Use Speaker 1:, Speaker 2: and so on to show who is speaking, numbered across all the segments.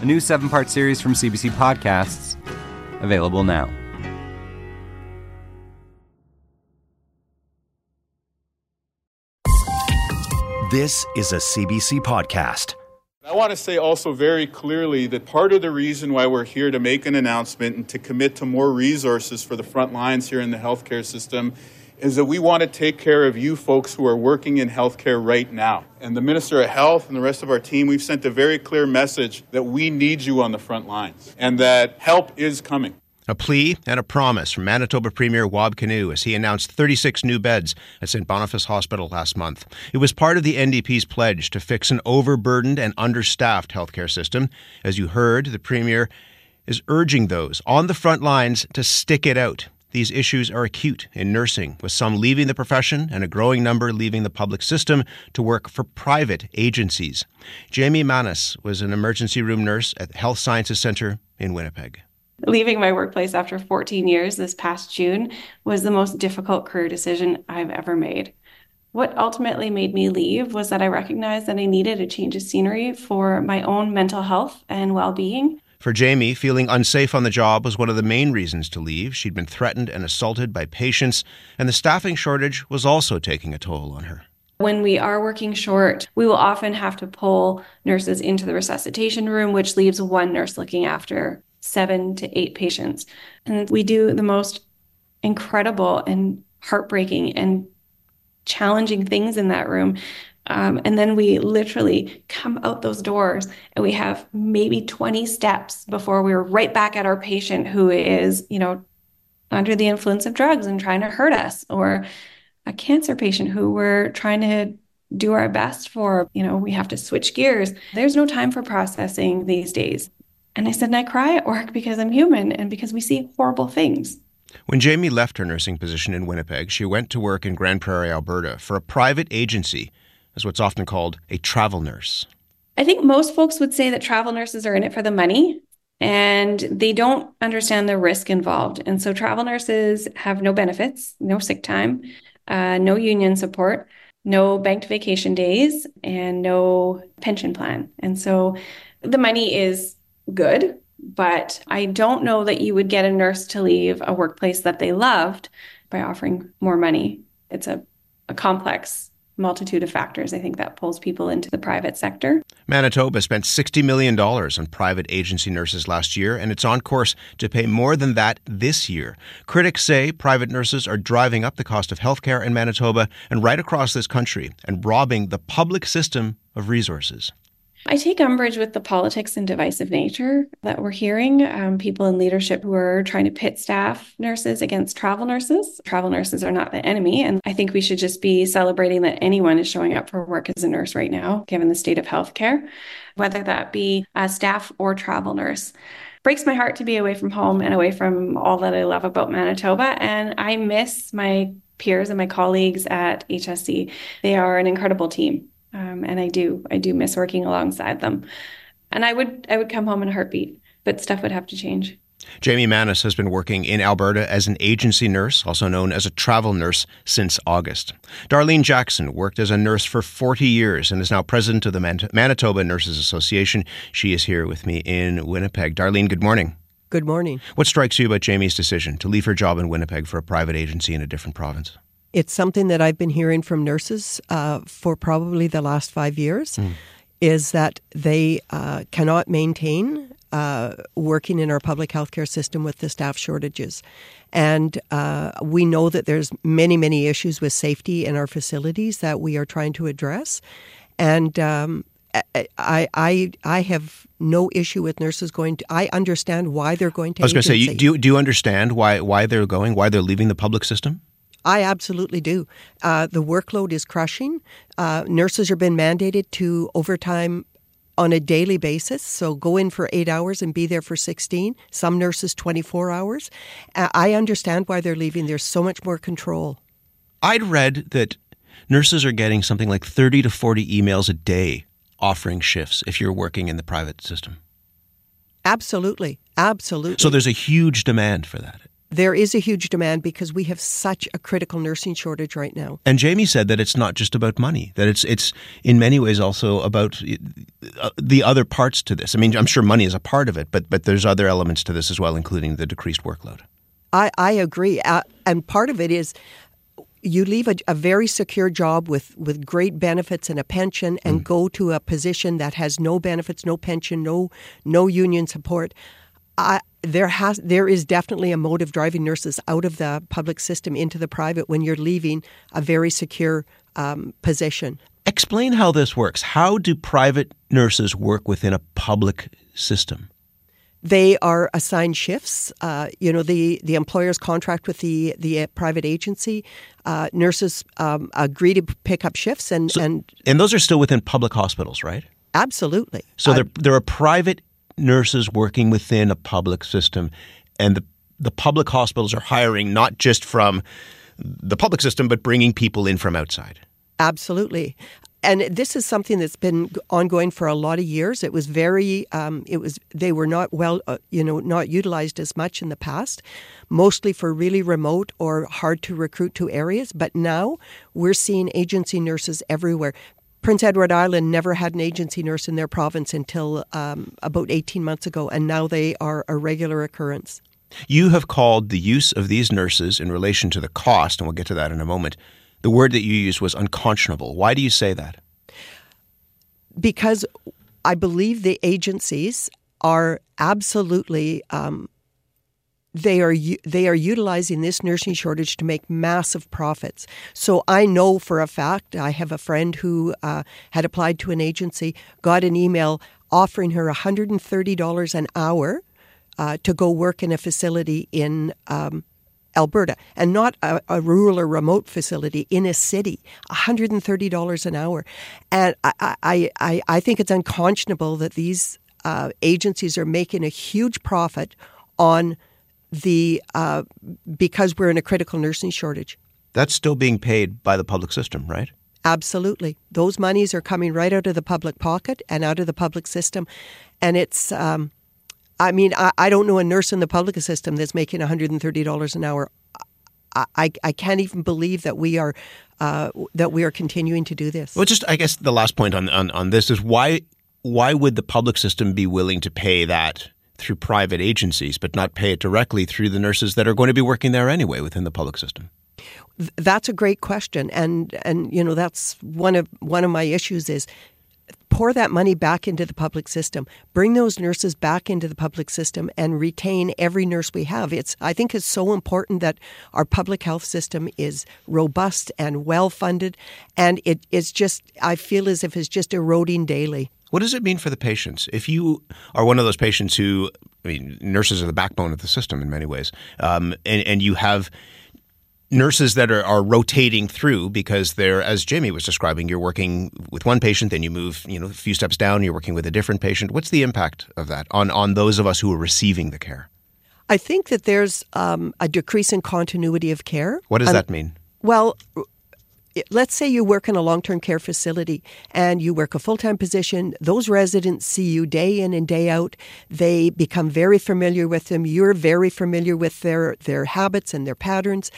Speaker 1: A new seven part series from CBC Podcasts, available now.
Speaker 2: This is a CBC podcast.
Speaker 3: I want to say also very clearly that part of the reason why we're here to make an announcement and to commit to more resources for the front lines here in the healthcare system is that we want to take care of you folks who are working in healthcare right now. And the Minister of Health and the rest of our team, we've sent a very clear message that we need you on the front lines and that help is coming.
Speaker 4: A plea and a promise from Manitoba Premier Wab Kinew as he announced 36 new beds at St. Boniface Hospital last month. It was part of the NDP's pledge to fix an overburdened and understaffed healthcare system. As you heard, the Premier is urging those on the front lines to stick it out. These issues are acute in nursing, with some leaving the profession and a growing number leaving the public system to work for private agencies. Jamie Manis was an emergency room nurse at the Health Sciences Centre in Winnipeg.
Speaker 5: Leaving my workplace after 14 years this past June was the most difficult career decision I've ever made. What ultimately made me leave was that I recognized that I needed a change of scenery for my own mental health and well being.
Speaker 4: For Jamie, feeling unsafe on the job was one of the main reasons to leave. She'd been threatened and assaulted by patients, and the staffing shortage was also taking a toll on her.
Speaker 5: When we are working short, we will often have to pull nurses into the resuscitation room, which leaves one nurse looking after seven to eight patients. And we do the most incredible and heartbreaking and challenging things in that room. Um, and then we literally come out those doors and we have maybe 20 steps before we're right back at our patient who is, you know, under the influence of drugs and trying to hurt us, or a cancer patient who we're trying to do our best for. You know, we have to switch gears. There's no time for processing these days. And I said, and I cry at work because I'm human and because we see horrible things.
Speaker 4: When Jamie left her nursing position in Winnipeg, she went to work in Grande Prairie, Alberta for a private agency as what's often called a travel nurse.
Speaker 5: I think most folks would say that travel nurses are in it for the money and they don't understand the risk involved. And so travel nurses have no benefits, no sick time, uh, no union support, no banked vacation days, and no pension plan. And so the money is good, but I don't know that you would get a nurse to leave a workplace that they loved by offering more money. It's a, a complex multitude of factors, I think, that pulls people into the private sector.
Speaker 4: Manitoba spent $60 million on private agency nurses last year, and it's on course to pay more than that this year. Critics say private nurses are driving up the cost of healthcare in Manitoba and right across this country and robbing the public system of resources.
Speaker 5: I take umbrage with the politics and divisive nature that we're hearing. Um, people in leadership who are trying to pit staff nurses against travel nurses. Travel nurses are not the enemy. And I think we should just be celebrating that anyone is showing up for work as a nurse right now, given the state of healthcare, whether that be a staff or travel nurse breaks my heart to be away from home and away from all that I love about Manitoba. And I miss my peers and my colleagues at HSC. They are an incredible team. Um, and I do, I do miss working alongside them. And I would, I would come home in a heartbeat, but stuff would have to change.
Speaker 4: Jamie Manis has been working in Alberta as an agency nurse, also known as a travel nurse, since August. Darlene Jackson worked as a nurse for 40 years and is now president of the Manitoba Nurses Association. She is here with me in Winnipeg. Darlene, good morning.
Speaker 6: Good morning.
Speaker 4: What strikes you about Jamie's decision to leave her job in Winnipeg for a private agency in a different province?
Speaker 6: It's something that I've been hearing from nurses uh, for probably the last five years. Mm. Is that they uh, cannot maintain uh, working in our public healthcare system with the staff shortages. And uh, we know that there's many, many issues with safety in our facilities that we are trying to address. And um, I, I, I have no issue with nurses going to. I understand why they're going to.
Speaker 4: I was going to say, you, do you, do you understand why why they're going? Why they're leaving the public system?
Speaker 6: I absolutely do. Uh, the workload is crushing. Uh, nurses are being mandated to overtime on a daily basis. So go in for eight hours and be there for 16. Some nurses 24 hours. I understand why they're leaving. There's so much more control.
Speaker 4: I'd read that nurses are getting something like 30 to 40 emails a day offering shifts if you're working in the private system.
Speaker 6: Absolutely. Absolutely.
Speaker 4: So there's a huge demand for that.
Speaker 6: There is a huge demand because we have such a critical nursing shortage right now.
Speaker 4: And Jamie said that it's not just about money; that it's it's in many ways also about uh, the other parts to this. I mean, I'm sure money is a part of it, but but there's other elements to this as well, including the decreased workload.
Speaker 6: I I agree, uh, and part of it is you leave a, a, very secure job with, with great benefits and a pension and mm. go to a position that has no benefits, no pension, no no union support. I, there has there is definitely a motive driving nurses out of the public system into the private when you're leaving a very secure um, position.
Speaker 4: Explain how this works. How do private nurses work within a public system?
Speaker 6: They are assigned shifts. Uh, you know, the, the employers contract with the the uh, private agency. Uh, nurses um, agree to pick up shifts, and,
Speaker 4: so,
Speaker 6: and
Speaker 4: and those are still within public hospitals, right?
Speaker 6: Absolutely.
Speaker 4: So there there are private nurses working within a public system, and the the public hospitals are hiring not just from the public system, but bringing people in from outside.
Speaker 6: Absolutely and this is something that's been ongoing for a lot of years. It was very, um, it was they were not well, uh, you know, not utilized as much in the past, mostly for really remote or hard to recruit to areas. But now we're seeing agency nurses everywhere. Prince Edward Island never had an agency nurse in their province until um, about 18 months ago, and now they are a regular occurrence.
Speaker 4: You have called the use of these nurses in relation to the cost, and we'll get to that in a moment, the word that you used was unconscionable. Why do you say that?
Speaker 6: Because I believe the agencies are absolutely um, they are they are utilizing this nursing shortage to make massive profits. So I know for a fact I have a friend who uh, had applied to an agency, got an email offering her $130 an hour uh, to go work in a facility in um, Alberta, and not a, a, rural or remote facility in a city, $130 an hour. And I, I, I, I think it's unconscionable that these uh, agencies are making a huge profit on the uh, because we're in a critical nursing shortage.
Speaker 4: That's still being paid by the public system, right?
Speaker 6: Absolutely. Those monies are coming right out of the public pocket and out of the public system. And it's, um, I mean, I, I don't know a nurse in the public system that's making $130 an hour. I, I can't even believe that we are uh, that we are continuing to do this.
Speaker 4: Well, just I guess the last point on, on, on this is why why would the public system be willing to pay that through private agencies, but not pay it directly through the nurses that are going to be working there anyway within the public system?
Speaker 6: That's a great question, and and you know that's one of one of my issues is pour that money back into the public system, bring those nurses back into the public system, and retain every nurse we have. It's I think it's so important that our public health system is robust and well funded, and it is just I feel as if it's just eroding daily.
Speaker 4: What does it mean for the patients? If you are one of those patients who, I mean, nurses are the backbone of the system in many ways, um, and, and you have nurses that are, are rotating through because they're as jamie was describing you're working with one patient then you move you know a few steps down you're working with a different patient. What's the impact of that on on those of us who are receiving the care?
Speaker 6: I think that there's um, a decrease in continuity of care.
Speaker 4: What does um, that mean?
Speaker 6: well let's say you work in a long-term care facility and you work a full-time position those residents see you day in and day out. They become very familiar with them. You're very familiar with their their habits and their patterns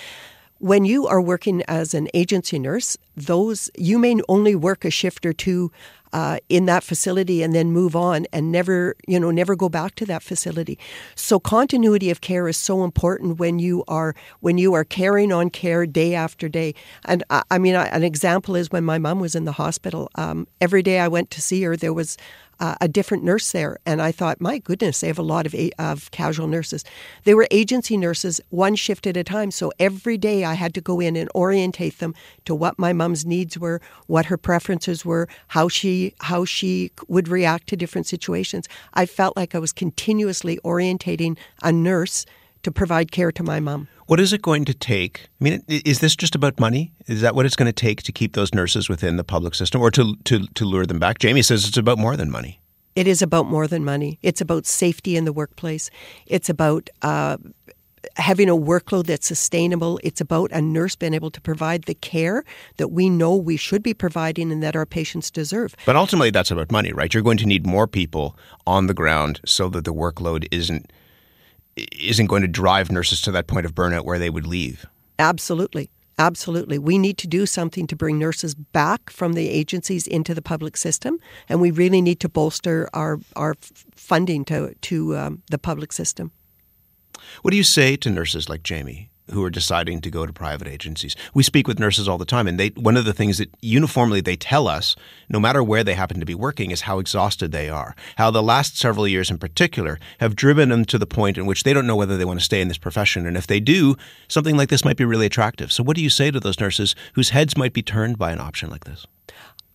Speaker 6: when you are working as an agency nurse, those you may only work a shift or two uh, in that facility and then move on and never, you know, never go back to that facility. So continuity of care is so important when you are when you are carrying on care day after day. And I, I mean, an example is when my mom was in the hospital. Um, every day I went to see her, there was uh, a different nurse there. And I thought, my goodness, they have a lot of, of casual nurses. They were agency nurses, one shift at a time. So every day I had to go in and orientate them to what my mom's needs were, what her preferences were, how she how she would react to different situations. I felt like I was continuously orientating a nurse to provide care to my mom.
Speaker 4: What is it going to take? I mean, is this just about money? Is that what it's going to take to keep those nurses within the public system or to, to, to lure them back? Jamie says it's about more than money.
Speaker 6: It is about more than money. It's about safety in the workplace. It's about uh, having a workload that's sustainable. It's about a nurse being able to provide the care that we know we should be providing and that our patients deserve.
Speaker 4: But ultimately, that's about money, right? You're going to need more people on the ground so that the workload isn't isn't going to drive nurses to that point of burnout where they would leave.
Speaker 6: Absolutely. Absolutely. We need to do something to bring nurses back from the agencies into the public system, and we really need to bolster our, our funding to, to um, the public system.
Speaker 4: What do you say to nurses like Jamie who are deciding to go to private agencies? We speak with nurses all the time, and they one of the things that uniformly they tell us, no matter where they happen to be working, is how exhausted they are. How the last several years in particular have driven them to the point in which they don't know whether they want to stay in this profession. And if they do, something like this might be really attractive. So what do you say to those nurses whose heads might be turned by an option like this?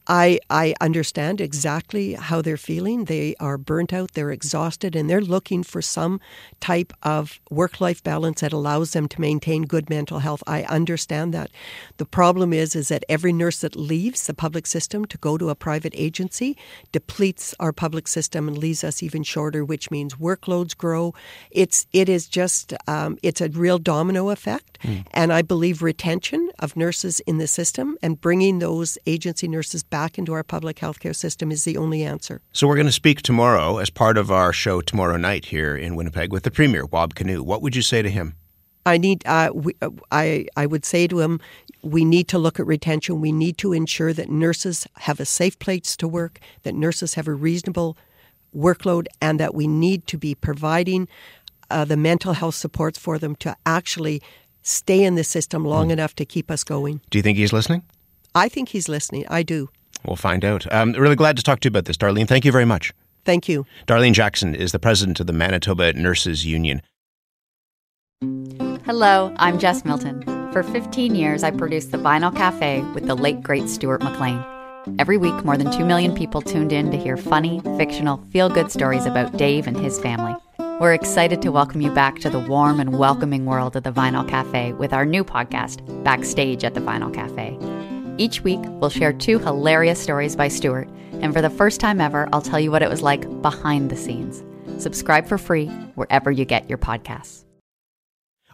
Speaker 6: I, I understand exactly how they're feeling. They are burnt out, they're exhausted, and they're looking for some type of work life balance that allows them to maintain good mental health. I understand that. The problem is is that every nurse that leaves the public system to go to a private agency depletes our public system and leaves us even shorter, which means workloads grow. It's it is just um, it's a real domino effect, mm. and I believe retention of nurses in the system and bringing those agency nurses back back into our public healthcare system is the only answer.
Speaker 4: So we're going to speak tomorrow as part of our show tomorrow night here in Winnipeg with the Premier, Wab Kinew. What would you say to him?
Speaker 6: I need. Uh, we, uh, I I would say to him, we need to look at retention. We need to ensure that nurses have a safe place to work, that nurses have a reasonable workload, and that we need to be providing uh, the mental health supports for them to actually stay in the system long mm. enough to keep us going.
Speaker 4: Do you think he's listening?
Speaker 6: I think he's listening. I do.
Speaker 4: We'll find out. Um, really glad to talk to you about this, Darlene. Thank you very much.
Speaker 6: Thank you.
Speaker 4: Darlene Jackson is the president of the Manitoba Nurses Union.
Speaker 7: Hello, I'm Jess Milton. For 15 years, I produced the Vinyl Cafe with the late, great Stuart McLean. Every week, more than 2 million people tuned in to hear funny, fictional, feel good stories about Dave and his family. We're excited to welcome you back to the warm and welcoming world of the Vinyl Cafe with our new podcast, Backstage at the Vinyl Cafe. Each week, we'll share two hilarious stories by Stuart, and for the first time ever, I'll tell you what it was like behind the scenes. Subscribe for free wherever you get your podcasts.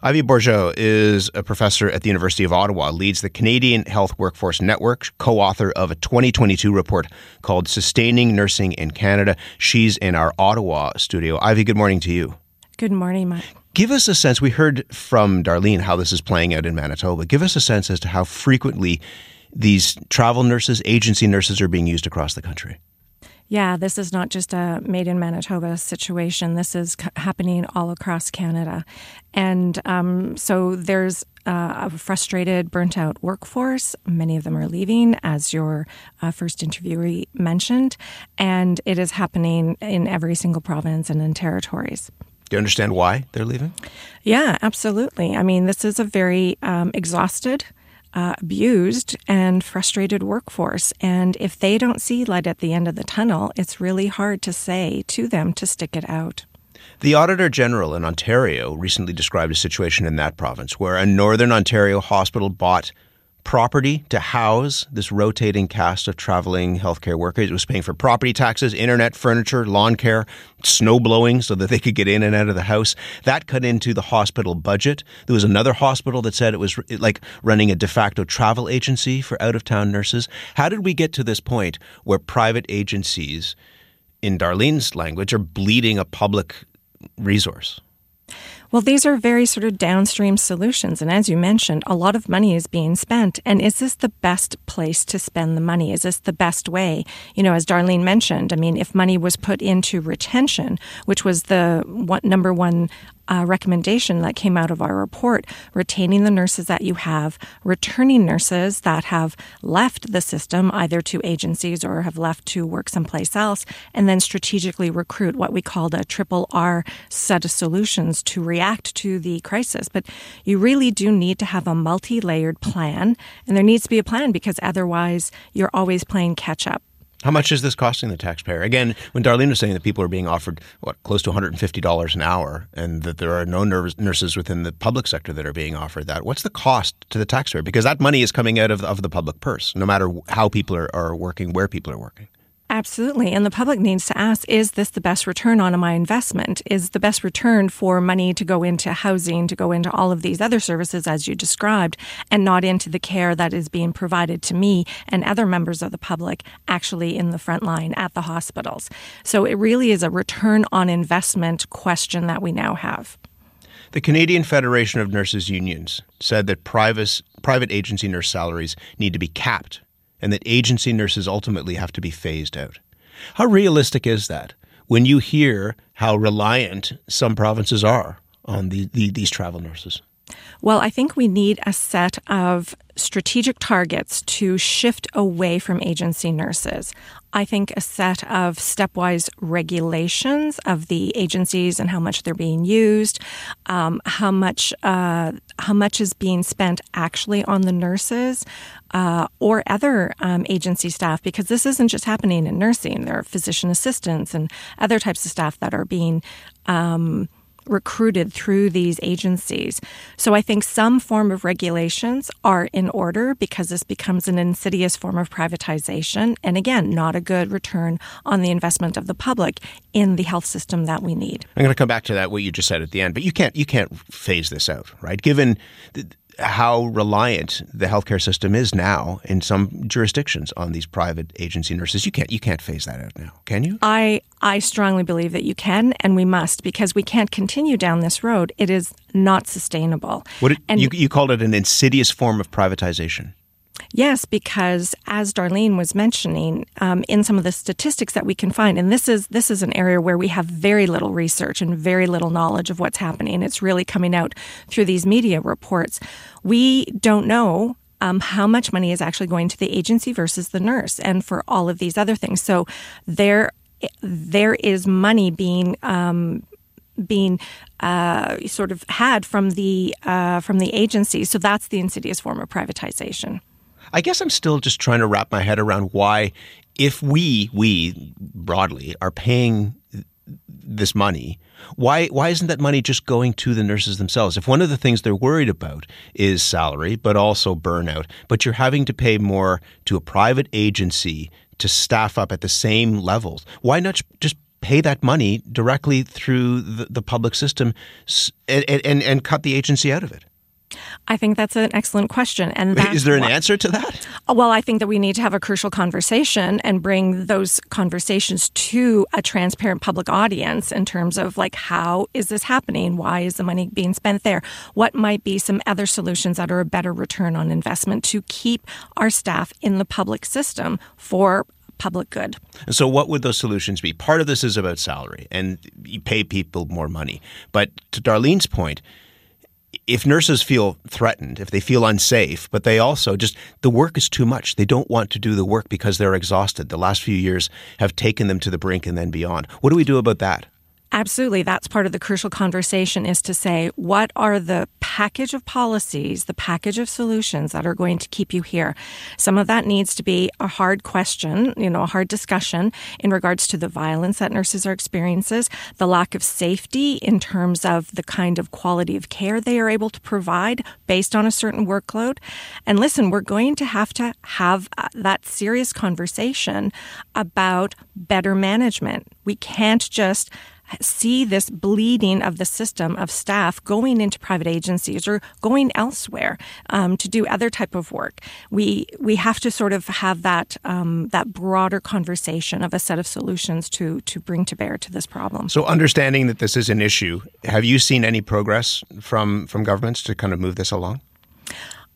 Speaker 4: Ivy Bourgeault is a professor at the University of Ottawa, leads the Canadian Health Workforce Network, co author of a 2022 report called Sustaining Nursing in Canada. She's in our Ottawa studio. Ivy, good morning to you.
Speaker 8: Good morning, Mike.
Speaker 4: Give us a sense. We heard from Darlene how this is playing out in Manitoba. Give us a sense as to how frequently these travel nurses, agency nurses are being used across the country.
Speaker 8: Yeah, this is not just a made in Manitoba situation. This is c- happening all across Canada. And um, so there's uh, a frustrated, burnt out workforce. Many of them are leaving, as your uh, first interviewee mentioned. And it is happening in every single province and in territories.
Speaker 4: Do you understand why they're leaving?
Speaker 8: Yeah, absolutely. I mean, this is a very um, exhausted, uh, abused and frustrated workforce. And if they don't see light at the end of the tunnel, it's really hard to say to them to stick it out.
Speaker 4: The Auditor General in Ontario recently described a situation in that province where a Northern Ontario hospital bought property to house this rotating cast of traveling healthcare workers. It was paying for property taxes, internet, furniture, lawn care, snow blowing so that they could get in and out of the house. That cut into the hospital budget. There was another hospital that said it was like running a de facto travel agency for out of town nurses. How did we get to this point where private agencies, in Darlene's language, are bleeding a public resource?
Speaker 8: Well, these are very sort of downstream solutions. And as you mentioned, a lot of money is being spent. And is this the best place to spend the money? Is this the best way? You know, as Darlene mentioned, I mean, if money was put into retention, which was the one, number one uh, recommendation that came out of our report retaining the nurses that you have, returning nurses that have left the system either to agencies or have left to work someplace else, and then strategically recruit what we called a triple R set of solutions to react to the crisis. But you really do need to have a multi layered plan, and there needs to be a plan because otherwise you're always playing catch up.
Speaker 4: How much is this costing the taxpayer? Again, when Darlene was saying that people are being offered what close to $150 an hour, and that there are no nurses within the public sector that are being offered that, what's the cost to the taxpayer? Because that money is coming out of, of the public purse, no matter how people are, are working, where people are working.
Speaker 8: Absolutely. And the public needs to ask is this the best return on my investment? Is the best return for money to go into housing, to go into all of these other services as you described, and not into the care that is being provided to me and other members of the public actually in the front line at the hospitals? So it really is a return on investment question that we now have.
Speaker 4: The Canadian Federation of Nurses Unions said that private, private agency nurse salaries need to be capped and that agency nurses ultimately have to be phased out. How realistic is that when you hear how reliant some provinces are on the, the, these travel nurses?
Speaker 8: Well, I think we need a set of strategic targets to shift away from agency nurses. I think a set of stepwise regulations of the agencies and how much they're being used, um, how much uh, how much is being spent actually on the nurses uh, or other um, agency staff, because this isn't just happening in nursing. There are physician assistants and other types of staff that are being um, recruited through these agencies. So I think some form of regulations are in order because this becomes an insidious form of privatization. And again, not a good return on the investment of the public in the health system that we need.
Speaker 4: I'm going to come back to that what you just said at the end, but you can't you can't phase this out, right? Given how reliant the healthcare system is now in some jurisdictions on these private agency nurses. You can't you can't phase that out now, can you?
Speaker 8: I I strongly believe that you can and we must because we can't continue down this road. It is not sustainable.
Speaker 4: What did, and you you called it an insidious form of privatization.
Speaker 8: Yes, because as Darlene was mentioning, um, in some of the statistics that we can find, and this is this is an area where we have very little research and very little knowledge of what's happening. It's really coming out through these media reports. We don't know um, how much money is actually going to the agency versus the nurse, and for all of these other things. So there, there is money being. Um, being uh, sort of had from the uh, from the agency, so that's the insidious form of privatization.
Speaker 4: I guess I'm still just trying to wrap my head around why, if we, we broadly, are paying this money, why why isn't that money just going to the nurses themselves? If one of the things they're worried about is salary, but also burnout, but you're having to pay more to a private agency to staff up at the same levels, why not just pay that money directly through the, the public system and, and, and cut the agency out of it?
Speaker 8: I think that's an excellent question. And
Speaker 4: is there an answer to that?
Speaker 8: Uh, well, I think that we need to have a crucial conversation and bring those conversations to a transparent public audience in terms of like how is this happening? Why is the money being spent there? What might be some other solutions that are a better return on investment to keep our staff in the public system for public good.
Speaker 4: So, what would those solutions be? Part of this is about salary, and you pay people more money. But to Darlene's point, if nurses feel threatened, if they feel unsafe, but they also just, the work is too much. They don't want to do the work because they're exhausted. The last few years have taken them to the brink and then beyond. What do we do about that?
Speaker 8: Absolutely. That's part of the crucial conversation is to say, what are the package of policies, the package of solutions that are going to keep you here? Some of that needs to be a hard question, you know, a hard discussion in regards to the violence that nurses are experiencing, the lack of safety in terms of the kind of quality of care they are able to provide based on a certain workload. And listen, we're going to have to have uh, that serious conversation about better management. We can't just see this bleeding of the system of staff going into private agencies or going elsewhere um, to do other type of work. We we have to sort of have that um, that broader conversation of a set of solutions to to bring to bear to this problem.
Speaker 4: So, understanding that this is an issue, have you seen any progress from from governments to kind of move this along?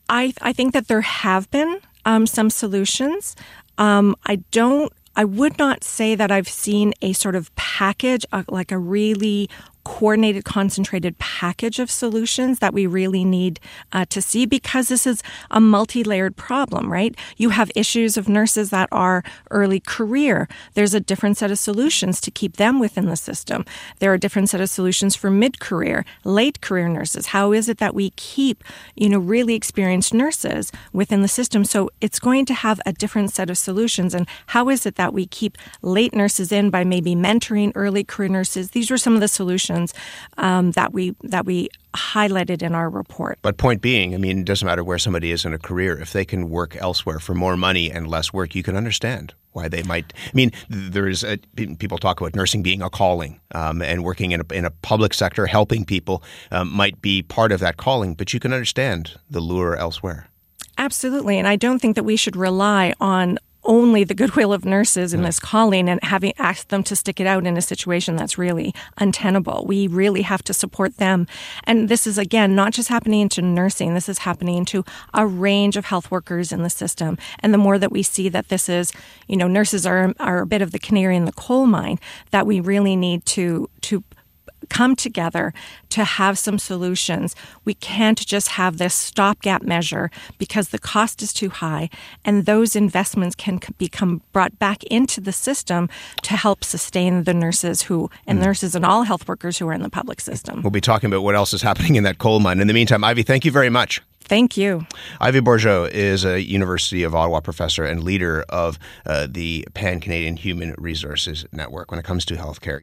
Speaker 8: I I think that there have been um, some solutions. Um, I don't I would not say that I've seen a sort of package, uh, like a really coordinated, concentrated package of solutions that we really need uh, to see because this is a multi layered problem, right? You have issues of nurses that are early career. There's a different set of solutions to keep them within the system. There are different set of solutions for mid career, late career nurses. How is it that we keep, you know, really experienced nurses within the system? So it's going to have a different set of solutions. And how is it that we keep late nurses in by maybe mentoring early career nurses? These were some of the solutions solutions um, that we that we highlighted in our report.
Speaker 4: But point being, I mean, it doesn't matter where somebody is in a career. If they can work elsewhere for more money and less work, you can understand why they might. I mean, there is a, people talk about nursing being a calling, um, and working in a, in a public sector, helping people um, might be part of that calling. But you can understand the lure elsewhere.
Speaker 8: Absolutely. And I don't think that we should rely on only the goodwill of nurses in this calling and having asked them to stick it out in a situation that's really untenable. We really have to support them. And this is, again, not just happening to nursing, this is happening to a range of health workers in the system. And the more that we see that this is, you know, nurses are, are a bit of the canary in the coal mine, that we really need to, to come together to have some solutions. We can't just have this stopgap measure because the cost is too high, and those investments can become brought back into the system to help sustain the nurses who and mm. nurses and all health workers who are in the public system.
Speaker 4: We'll be talking about what else is happening in that coal mine. In the meantime, Ivy, thank you very much.
Speaker 8: Thank you.
Speaker 4: Ivy Bourgeault is a University of Ottawa professor and leader of uh, the Pan Canadian Human Resources Network when it comes to healthcare.